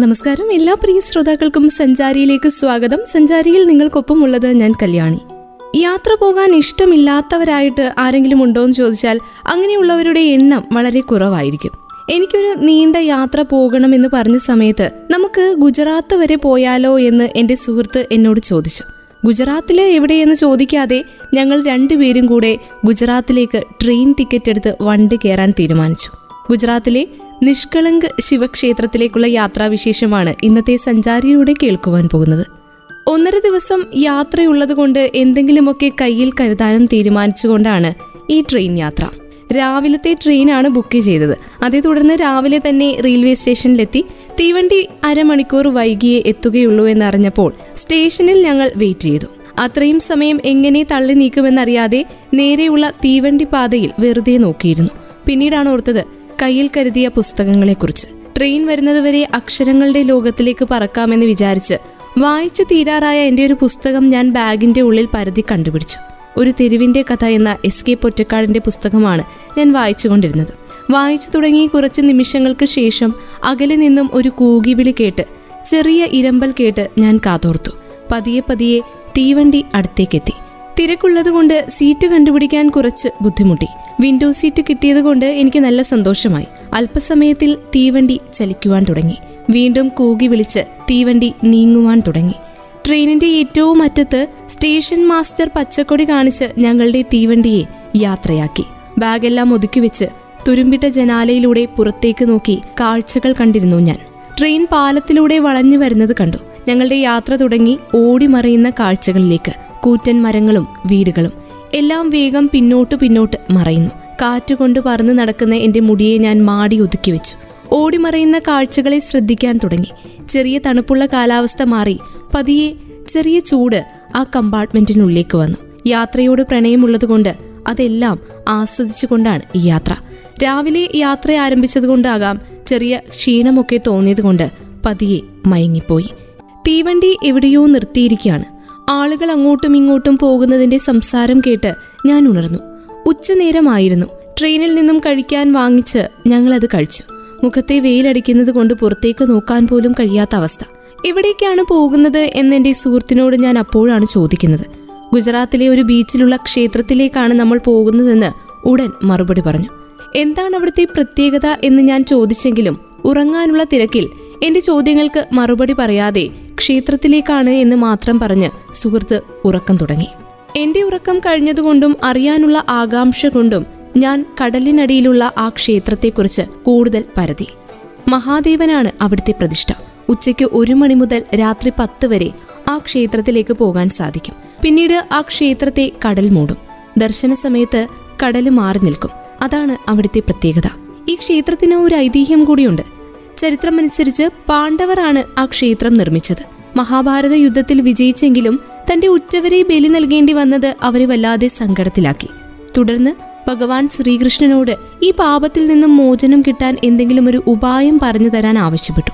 നമസ്കാരം. എല്ലാ പ്രിയ ശ്രോതാക്കൾക്കും സഞ്ചാരിയിലേക്ക് സ്വാഗതം. സഞ്ചാരിയിൽ നിങ്ങൾക്കൊപ്പം ഉള്ളത് ഞാൻ കല്യാണി. യാത്ര പോകാൻ ഇഷ്ടമില്ലാത്തവരായിട്ട് ആരെങ്കിലും ഉണ്ടോ എന്ന് ചോദിച്ചാൽ അങ്ങനെയുള്ളവരുടെ എണ്ണം വളരെ കുറവായിരിക്കും. എനിക്കൊരു നീണ്ട യാത്ര പോകണം എന്ന് പറഞ്ഞ സമയത്ത് നമുക്ക് ഗുജറാത്ത് വരെ പോയാലോ എന്ന് എന്റെ സുഹൃത്ത് എന്നോട് ചോദിച്ചു. ഗുജറാത്തിലെ എവിടെയെന്ന് ചോദിക്കാതെ ഞങ്ങൾ രണ്ടുപേരും കൂടെ ഗുജറാത്തിലേക്ക് ട്രെയിൻ ടിക്കറ്റ് എടുത്ത് വണ്ടി കയറാൻ തീരുമാനിച്ചു. ഗുജറാത്തിലെ നിഷ്കളങ്ക് ശിവക്ഷേത്രത്തിലേക്കുള്ള യാത്രാവിശേഷമാണ് ഇന്നത്തെ സഞ്ചാരിയിലൂടെ കേൾക്കുവാൻ പോകുന്നത്. ഒന്നര ദിവസം യാത്രയുള്ളതുകൊണ്ട് എന്തെങ്കിലുമൊക്കെ കയ്യിൽ കരുതാനും തീരുമാനിച്ചുകൊണ്ടാണ് ഈ ട്രെയിൻ യാത്ര. രാവിലത്തെ ട്രെയിനാണ് ബുക്ക് ചെയ്തത്. അതേ തുടർന്ന് രാവിലെ തന്നെ റെയിൽവേ സ്റ്റേഷനിലെത്തി. തീവണ്ടി അരമണിക്കൂർ വൈകിയേ എത്തുകയുള്ളൂ എന്നറിഞ്ഞപ്പോൾ സ്റ്റേഷനിൽ ഞങ്ങൾ വെയിറ്റ് ചെയ്തു. അത്രയും സമയം എങ്ങനെ തള്ളി നീക്കുമെന്നറിയാതെ നേരെയുള്ള തീവണ്ടി പാതയിൽ വെറുതെ നോക്കിയിരുന്നു. പിന്നീടാണ് ഓർത്തത് കയ്യിൽ കരുതിയ പുസ്തകങ്ങളെക്കുറിച്ച്. ട്രെയിൻ വരുന്നതുവരെ അക്ഷരങ്ങളുടെ ലോകത്തിലേക്ക് പറക്കാമെന്ന് വിചാരിച്ച് വായിച്ചു തീരാറായ എന്റെ ഒരു പുസ്തകം ഞാൻ ബാഗിന്റെ ഉള്ളിൽ പരതി കണ്ടുപിടിച്ചു. ഒരു തെരുവിന്റെ കഥ എന്ന എസ് കെ പൊറ്റക്കാടിന്റെ പുസ്തകമാണ് ഞാൻ വായിച്ചുകൊണ്ടിരുന്നത്. വായിച്ചു തുടങ്ങി കുറച്ച് നിമിഷങ്ങൾക്ക് ശേഷം അകലെ നിന്നും ഒരു കൂകിവിളി കേട്ട് ചെറിയ ഇരമ്പൽ കേട്ട് ഞാൻ കാതോർത്തു. പതിയെ പതിയെ തീവണ്ടി അടുത്തേക്കെത്തി. തിരക്കുള്ളതുകൊണ്ട് സീറ്റ് കണ്ടുപിടിക്കാൻ കുറച്ച് ബുദ്ധിമുട്ടി. വിൻഡോ സീറ്റ് കിട്ടിയതുകൊണ്ട് എനിക്ക് നല്ല സന്തോഷമായി. അല്പസമയത്തിൽ തീവണ്ടി ചലിക്കുവാൻ തുടങ്ങി. വീണ്ടും കൂകി വിളിച്ച് തീവണ്ടി നീങ്ങുവാൻ തുടങ്ങി. ട്രെയിനിന്റെ ഏറ്റവും അറ്റത്ത് സ്റ്റേഷൻ മാസ്റ്റർ പച്ചക്കൊടി കാണിച്ച് ഞങ്ങളുടെ തീവണ്ടിയെ യാത്രയാക്കി. ബാഗെല്ലാം ഒതുക്കി വെച്ച് തുരുമ്പിട്ട ജനാലയിലൂടെ പുറത്തേക്ക് നോക്കി കാഴ്ചകൾ കണ്ടിരുന്നു ഞാൻ. ട്രെയിൻ പാലത്തിലൂടെ വളഞ്ഞു വരുന്നത് കണ്ടു. ഞങ്ങളുടെ യാത്ര തുടങ്ങി ഓടിമറയുന്ന കാഴ്ചകളിലേക്ക്. കൂറ്റൻ മരങ്ങളും വീടുകളും. എല്ലാം വേഗം പിന്നോട്ട് പിന്നോട്ട് മറയുന്നു. കാറ്റുകൊണ്ട് പറന്ന് നടക്കുന്ന എന്റെ മുടിയെ ഞാൻ മാടി ഒതുക്കി വെച്ചു. ഓടിമറയുന്ന കാഴ്ചകളെ ശ്രദ്ധിക്കാൻ തുടങ്ങി. ചെറിയ തണുപ്പുള്ള കാലാവസ്ഥ മാറി. പതിയെ ചെറിയ ചൂട് ആ കമ്പാർട്ട്മെന്റിനുള്ളിലേക്ക് വന്നു. യാത്രയോട് പ്രണയമുള്ളതുകൊണ്ട് അതെല്ലാം ആസ്വദിച്ചുകൊണ്ടാണ് ഈ യാത്ര. രാവിലെ യാത്ര ആരംഭിച്ചതുകൊണ്ടാകാം ചെറിയ ക്ഷീണമൊക്കെ തോന്നിയതുകൊണ്ട് പതിയെ മയങ്ങിപ്പോയി. തീവണ്ടി എവിടെയോ നിർത്തിയിരിക്കുകയാണ്. ആളുകൾ അങ്ങോട്ടും ഇങ്ങോട്ടും പോകുന്നതിന്റെ സംസാരം കേട്ട് ഞാൻ ഉണർന്നു. ഉച്ചനേരമായിരുന്നു. ട്രെയിനിൽ നിന്നും കഴിക്കാൻ വാങ്ങിച്ച് ഞങ്ങൾ അത് കഴിച്ചു. മുഖത്തെ വെയിലടിക്കുന്നത് കൊണ്ട് പുറത്തേക്ക് നോക്കാൻ പോലും കഴിയാത്ത അവസ്ഥ. എവിടേക്കാണ് പോകുന്നത് എന്നെന്റെ സുഹൃത്തിനോട് ഞാൻ അപ്പോഴാണ് ചോദിക്കുന്നത്. ഗുജറാത്തിലെ ഒരു ബീച്ചിലുള്ള ക്ഷേത്രത്തിലേക്കാണ് നമ്മൾ പോകുന്നതെന്ന് ഉടൻ മറുപടി പറഞ്ഞു. എന്താണ് അവിടുത്തെ പ്രത്യേകത എന്ന് ഞാൻ ചോദിച്ചെങ്കിലും ഉറങ്ങാനുള്ള തിരക്കിൽ എന്റെ ചോദ്യങ്ങൾക്ക് മറുപടി പറയാതെ ക്ഷേത്രത്തിലേക്കാണ് എന്ന് മാത്രം പറഞ്ഞ് സുഹൃത്ത് ഉറക്കം തുടങ്ങി. എന്റെ ഉറക്കം കഴിഞ്ഞതുകൊണ്ടും അറിയാനുള്ള ആകാംക്ഷ കൊണ്ടും ഞാൻ കടലിനടിയിലുള്ള ആ ക്ഷേത്രത്തെക്കുറിച്ച് കൂടുതൽ പരതി. മഹാദേവനാണ് അവിടുത്തെ പ്രതിഷ്ഠ. ഉച്ചയ്ക്ക് ഒരു മണി മുതൽ രാത്രി പത്ത് വരെ ആ ക്ഷേത്രത്തിലേക്ക് പോകാൻ സാധിക്കും. പിന്നീട് ആ ക്ഷേത്രത്തെ കടൽ മൂടും. ദർശന സമയത്ത് കടൽ മാറി നിൽക്കും. അതാണ് അവിടുത്തെ പ്രത്യേകത. ഈ ക്ഷേത്രത്തിന് ഒരു ഐതിഹ്യം കൂടിയുണ്ട്. ചരിത്രമനുസരിച്ച് പാണ്ഡവരാണ് ആ ക്ഷേത്രം നിർമ്മിച്ചത്. മഹാഭാരത യുദ്ധത്തിൽ വിജയിച്ചെങ്കിലും തന്റെ ഉറ്റവരെ ബലി നൽകേണ്ടി വന്നത് അവരെ വല്ലാതെ സങ്കടത്തിലാക്കി. തുടർന്ന് ഭഗവാൻ ശ്രീകൃഷ്ണനോട് ഈ പാപത്തിൽ നിന്നും മോചനം കിട്ടാൻ എന്തെങ്കിലും ഒരു ഉപായം പറഞ്ഞു തരാൻ ആവശ്യപ്പെട്ടു.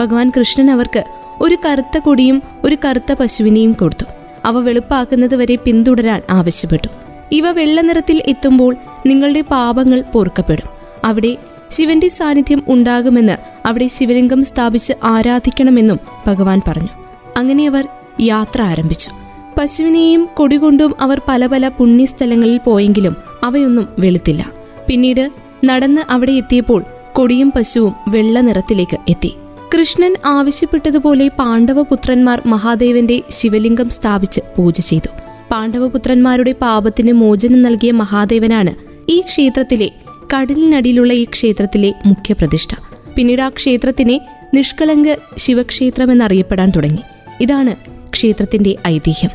ഭഗവാൻ കൃഷ്ണൻ അവർക്ക് ഒരു കറുത്ത കൊടിയും ഒരു കറുത്ത പശുവിനെയും കൊടുത്തു. അവ വെളുപ്പാക്കുന്നത് വരെ പിന്തുടരാൻ ആവശ്യപ്പെട്ടു. ഇവ വെള്ള നിറത്തിൽ എത്തുമ്പോൾ നിങ്ങളുടെ പാപങ്ങൾ പൊറുക്കപ്പെടും. അവിടെ ശിവന്റെ സാന്നിധ്യം ഉണ്ടാകുമെന്ന് അവിടെ ശിവലിംഗം സ്ഥാപിച്ച് ആരാധിക്കണമെന്നും ഭഗവാൻ പറഞ്ഞു. അങ്ങനെ അവർ യാത്ര ആരംഭിച്ചു. പശുവിനെയും കൊടികൊണ്ടും അവർ പല പല പുണ്യസ്ഥലങ്ങളിൽ പോയെങ്കിലും അവയൊന്നും വെളുത്തില്ല. പിന്നീട് നടന്ന് അവിടെ എത്തിയപ്പോൾ കൊടിയും പശുവും വെള്ള നിറത്തിലേക്ക് എത്തി. കൃഷ്ണൻ ആവശ്യപ്പെട്ടതുപോലെ പാണ്ഡവപുത്രന്മാർ മഹാദേവന്റെ ശിവലിംഗം സ്ഥാപിച്ച് പൂജ ചെയ്തു. പാണ്ഡവപുത്രന്മാരുടെ പാപത്തിന് മോചനം നൽകിയ മഹാദേവനാണ് ഈ ക്ഷേത്രത്തിലെ കടലിനടിയിലുള്ള ഈ ക്ഷേത്രത്തിലെ മുഖ്യപ്രതിഷ്ഠ. പിന്നീട് ആ ക്ഷേത്രത്തിനെ നിഷ്കളങ്ക ശിവക്ഷേത്രം എന്നറിയപ്പെടാൻ തുടങ്ങി. ഇതാണ് ക്ഷേത്രത്തിന്റെ ഐതിഹ്യം.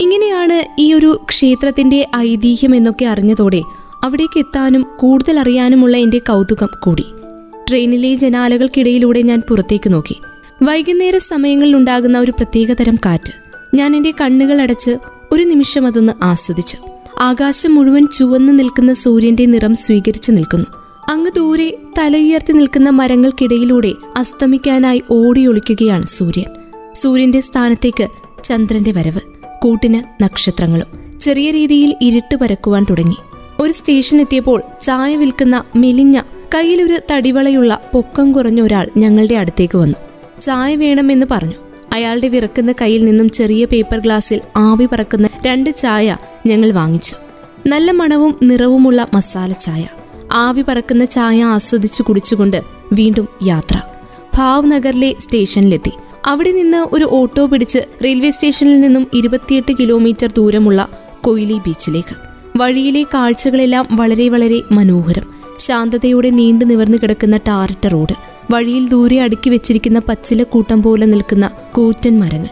ഇങ്ങനെയാണ് ഈ ഒരു ക്ഷേത്രത്തിന്റെ ഐതിഹ്യം എന്നൊക്കെ അറിഞ്ഞതോടെ അവിടേക്ക് എത്താനും കൂടുതൽ അറിയാനുമുള്ള എന്റെ കൗതുകം കൂടി. ട്രെയിനിലെ ജനാലകൾക്കിടയിലൂടെ ഞാൻ പുറത്തേക്ക് നോക്കി. വൈകുന്നേര സമയങ്ങളിൽ ഉണ്ടാകുന്ന ഒരു പ്രത്യേകതരം കാറ്റ്. ഞാൻ എന്റെ കണ്ണുകൾ അടച്ച് ഒരു നിമിഷം അതൊന്ന് ആസ്വദിച്ചു. ആകാശം മുഴുവൻ ചുവന്നു നിൽക്കുന്ന സൂര്യന്റെ നിറം സ്വീകരിച്ചു നിൽക്കുന്നു. അങ്ങ് ദൂരെ തലയുയർത്തി നിൽക്കുന്ന മരങ്ങൾക്കിടയിലൂടെ അസ്തമിക്കാനായി ഓടിയൊളിക്കുകയാണ് സൂര്യൻ. സൂര്യന്റെ സ്ഥാനത്തേക്ക് ചന്ദ്രന്റെ വരവ് കൂട്ടിന് നക്ഷത്രങ്ങളും ചെറിയ രീതിയിൽ ഇരുട്ട് പരക്കുവാൻ തുടങ്ങി. ഒരു സ്റ്റേഷൻ എത്തിയപ്പോൾ ചായ വിൽക്കുന്ന മെലിഞ്ഞ കയ്യിലൊരു തടിവളയുള്ള പൊക്കം കുറഞ്ഞ ഒരാൾ ഞങ്ങളുടെ അടുത്തേക്ക് വന്നു. ചായ വേണമെന്ന് പറഞ്ഞു. അയാളുടെ വിറക്കുന്ന കയ്യിൽ നിന്നും ചെറിയ പേപ്പർ ഗ്ലാസിൽ ആവി പറക്കുന്ന രണ്ട് ചായ ഞങ്ങൾ വാങ്ങിച്ചു. നല്ല മണവും നിറവുമുള്ള മസാല ചായ. ആവി പറക്കുന്ന ചായ ആസ്വദിച്ചു കുടിച്ചുകൊണ്ട് വീണ്ടും യാത്ര. ഭാവ്നഗറിലെ സ്റ്റേഷനിലെത്തി. അവിടെ നിന്ന് ഒരു ഓട്ടോ പിടിച്ച് റെയിൽവേ സ്റ്റേഷനിൽ നിന്നും ഇരുപത്തിയെട്ട് കിലോമീറ്റർ ദൂരമുള്ള കൊയിലി ബീച്ചിലേക്ക്. വഴിയിലെ കാഴ്ചകളെല്ലാം വളരെ വളരെ മനോഹരം. ശാന്തതയോടെ നീണ്ടു നിവർന്നു കിടക്കുന്ന ടാറിട്ട റോഡ്. വഴിയിൽ ദൂരെ അടുക്കി വെച്ചിരിക്കുന്ന പച്ചില കൂട്ടം പോലെ നിൽക്കുന്ന കൂറ്റൻ മരങ്ങൾ.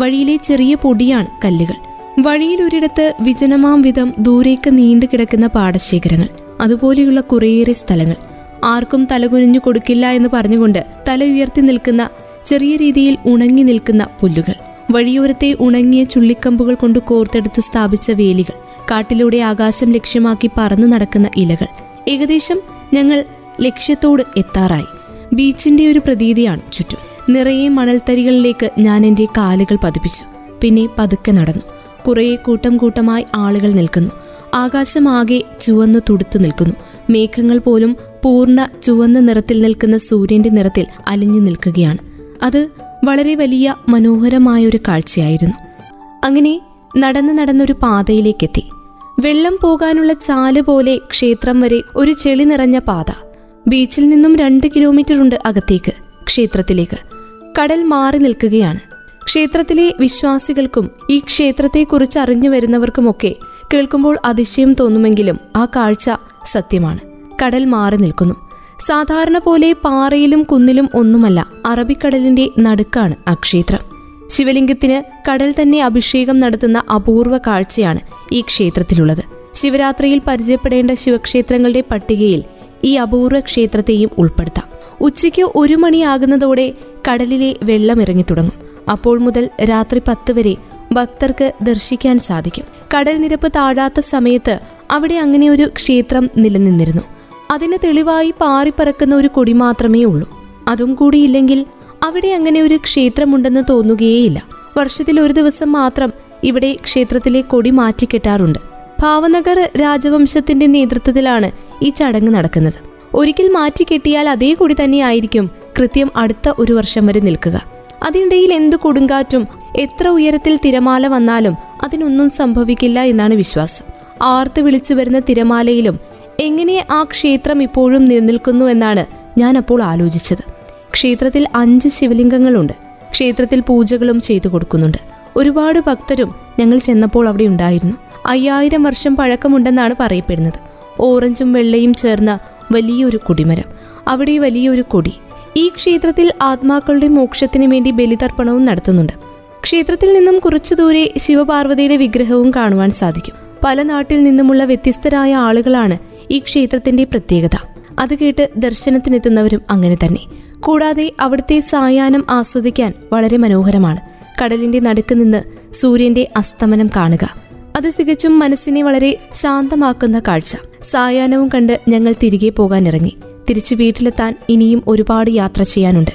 വഴിയിലെ ചെറിയ പൊടിയാണ് കല്ലുകൾ. വഴിയിൽ ഒരിടത്ത് വിജനമാം വിധം ദൂരേക്ക് നീണ്ടു കിടക്കുന്ന പാടശേഖരങ്ങൾ അതുപോലെയുള്ള കുറേയേറെ സ്ഥലങ്ങൾ. ആർക്കും തലകുനിഞ്ഞു കൊടുക്കില്ല എന്ന് പറഞ്ഞുകൊണ്ട് തല ഉയർത്തി നിൽക്കുന്ന ചെറിയ രീതിയിൽ ഉണങ്ങി നിൽക്കുന്ന പുല്ലുകൾ. വഴിയോരത്തെ ഉണങ്ങിയ ചുള്ളിക്കമ്പുകൾ കൊണ്ട് കോർത്തെടുത്ത് സ്ഥാപിച്ച വേലികൾ. കാട്ടിലൂടെ ആകാശം ലക്ഷ്യമാക്കി പറന്നു നടക്കുന്ന ഇലകൾ. ഏകദേശം ഞങ്ങൾ ലക്ഷ്യത്തോട് എത്താറായി. ബീച്ചിന്റെ ഒരു പ്രതീതിയാണ് ചുറ്റും. നിറയെ മണൽത്തരികളിലേക്ക് ഞാൻ എന്റെ കാലുകൾ പതിപ്പിച്ചു. പിന്നെ പതുക്കെ നടന്നു. കുറേ കൂട്ടം കൂട്ടമായി ആളുകൾ നിൽക്കുന്നു. ആകാശമാകെ ചുവന്ന് തുടുത്തു നിൽക്കുന്നു. മേഘങ്ങൾ പോലും പൂർണ ചുവന്ന നിറത്തിൽ നിൽക്കുന്ന സൂര്യന്റെ നിറത്തിൽ അലിഞ്ഞു നിൽക്കുകയാണ്. അത് വളരെ വലിയ മനോഹരമായ ഒരു കാഴ്ചയായിരുന്നു. അങ്ങനെ നടന്ന് നടന്നൊരു പാതയിലേക്കെത്തി. വെള്ളം പോകാനുള്ള ചാൽ പോലെ ക്ഷേത്രം വരെ ഒരു ചെളി നിറഞ്ഞ പാത. ബീച്ചിൽ നിന്നും രണ്ട് കിലോമീറ്റർ ഉണ്ട് അകത്തേക്ക് ക്ഷേത്രത്തിലേക്ക്. കടൽ മാറി നിൽക്കുകയാണ്. ക്ഷേത്രത്തിലെ വിശ്വാസികൾക്കും ഈ ക്ഷേത്രത്തെക്കുറിച്ച് അറിഞ്ഞു വരുന്നവർക്കുമൊക്കെ കേൾക്കുമ്പോൾ അതിശയം തോന്നുമെങ്കിലും ആ കാഴ്ച സത്യമാണ്. കടൽ മാറി നിൽക്കുന്നു. സാധാരണ പോലെ പാറയിലും കുന്നിലും ഒന്നുമല്ല അറബിക്കടലിന്റെ നടുക്കാണ് ആ ക്ഷേത്രം. ശിവലിംഗത്തിന് കടൽ തന്നെ അഭിഷേകം നടത്തുന്ന അപൂർവ കാഴ്ചയാണ് ഈ ക്ഷേത്രത്തിലുള്ളത്. ശിവരാത്രിയിൽ പരിചയപ്പെടേണ്ട ശിവക്ഷേത്രങ്ങളുടെ പട്ടികയിൽ ഈ അപൂർവ ക്ഷേത്രത്തെയും ഉൾപ്പെടുത്താം. ഉച്ചയ്ക്ക് ഒരു മണിയാകുന്നതോടെ കടലിലെ വെള്ളം ഇറങ്ങി തുടങ്ങും അപ്പോൾ മുതൽ രാത്രി പത്ത് വരെ ഭക്തർക്ക് ദർശിക്കാൻ സാധിക്കും. കടൽ നിരപ്പ് താഴാത്ത സമയത്ത് അവിടെ അങ്ങനെ ഒരു ക്ഷേത്രം നിലനിന്നിരുന്നു. അതിന് തെളിവായി പാറിപ്പറക്കുന്ന ഒരു കൊടി മാത്രമേ ഉള്ളൂ. അതും കൂടിയില്ലെങ്കിൽ അവിടെ അങ്ങനെ ഒരു ക്ഷേത്രമുണ്ടെന്ന് തോന്നുകയേയില്ല. വർഷത്തിൽ ഒരു ദിവസം മാത്രം ഇവിടെ ക്ഷേത്രത്തിലെ കൊടി മാറ്റിക്കെട്ടാറുണ്ട് ഭാവനഗർ രാജവംശത്തിന്റെ നേതൃത്വത്തിലാണ് ഈ ചടങ്ങ് നടക്കുന്നത്. ഒരിക്കൽ മാറ്റിക്കെട്ടിയാൽ അതേ കൊടി തന്നെയായിരിക്കും കൃത്യം അടുത്ത ഒരു വർഷം വരെ നിൽക്കുക. അതിനിടയിൽ എന്ത് കൊടുങ്കാറ്റും എത്ര ഉയരത്തിൽ തിരമാല വന്നാലും അതിനൊന്നും സംഭവിക്കില്ല എന്നാണ് വിശ്വാസം. ആർത്ത് വിളിച്ചു വരുന്ന തിരമാലയിലും എങ്ങനെ ആ ക്ഷേത്രം ഇപ്പോഴും നിലനിൽക്കുന്നു എന്നാണ് ഞാൻ അപ്പോൾ ആലോചിച്ചത്. ക്ഷേത്രത്തിൽ അഞ്ച് ശിവലിംഗങ്ങളുണ്ട്. ക്ഷേത്രത്തിൽ പൂജകളും ചെയ്തു കൊടുക്കുന്നുണ്ട്. ഒരുപാട് ഭക്തരും ഞങ്ങൾ ചെന്നപ്പോൾ അവിടെ ഉണ്ടായിരുന്നു. അയ്യായിരം വർഷം പഴക്കമുണ്ടെന്നാണ് പറയപ്പെടുന്നത്. ഓറഞ്ചും വെള്ളയും ചേർന്ന വലിയൊരു കുടിമരം. അവിടെ വലിയൊരു കൊടി. ഈ ക്ഷേത്രത്തിൽ ആത്മാക്കളുടെ മോക്ഷത്തിനു വേണ്ടി ബലിതർപ്പണവും നടത്തുന്നുണ്ട്. ക്ഷേത്രത്തിൽ നിന്നും കുറച്ചു ദൂരെ ശിവപാർവതിയുടെ വിഗ്രഹവും കാണുവാൻ സാധിക്കും. പല നാട്ടിൽ നിന്നുമുള്ള വ്യത്യസ്തരായ ആളുകളാണ് ഈ ക്ഷേത്രത്തിന്റെ പ്രത്യേകത. അത് കേട്ട് ദർശനത്തിനെത്തുന്നവരും അങ്ങനെ തന്നെ. കൂടാതെ അവിടുത്തെ സായാഹ്നം ആസ്വദിക്കാൻ വളരെ മനോഹരമാണ്. കടലിന്റെ നടുക്ക് നിന്ന് സൂര്യന്റെ അസ്തമനം കാണുക. അത് തികച്ചും മനസ്സിനെ വളരെ ശാന്തമാക്കുന്ന കാഴ്ച. സായാഹ്നവും കണ്ട് ഞങ്ങൾ തിരികെ പോകാൻ ഇറങ്ങി തിരിച്ചു വീട്ടിലെത്താൻ ഇനിയും ഒരുപാട് യാത്ര ചെയ്യാനുണ്ട്.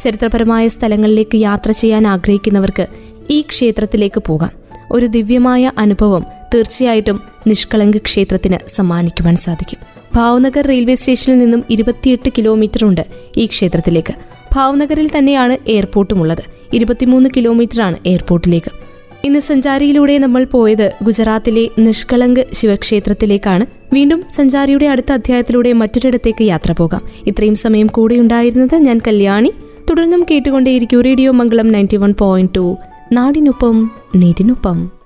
ചരിത്രപരമായ സ്ഥലങ്ങളിലേക്ക് യാത്ര ചെയ്യാൻ ആഗ്രഹിക്കുന്നവർക്ക് ഈ ക്ഷേത്രത്തിലേക്ക് പോകാം. ഒരു ദിവ്യമായ അനുഭവം തീർച്ചയായിട്ടും നിഷ്കളങ്ക് ക്ഷേത്രത്തിന് സമ്മാനിക്കുവാൻ സാധിക്കും. ഭാവ്നഗർ റെയിൽവേ സ്റ്റേഷനിൽ നിന്നും ഇരുപത്തിയെട്ട് കിലോമീറ്റർ ഉണ്ട് ഈ ക്ഷേത്രത്തിലേക്ക്. ഭാവ്നഗറിൽ തന്നെയാണ് എയർപോർട്ടും എയർപോർട്ടുമുള്ളത് ഇരുപത്തിമൂന്ന് കിലോമീറ്ററാണ് എയർപോർട്ടിലേക്ക്. ഇന്ന് സഞ്ചാരിയിലൂടെ നമ്മൾ പോയത് ഗുജറാത്തിലെ നിഷ്കളങ്ക് ശിവക്ഷേത്രത്തിലേക്കാണ്. വീണ്ടും സഞ്ചാരിയുടെ അടുത്ത അധ്യായത്തിലൂടെ മറ്റൊരിടത്തേക്ക് യാത്ര പോകാം. ഇത്രയും സമയം കൂടെ ഉണ്ടായിരുന്നത് ഞാൻ കല്യാണി. തുടർന്നും കേട്ടുകൊണ്ടേയിരിക്കും radio Mangalam ninety one point two. നാടിനൊപ്പം നീരിനൊപ്പം.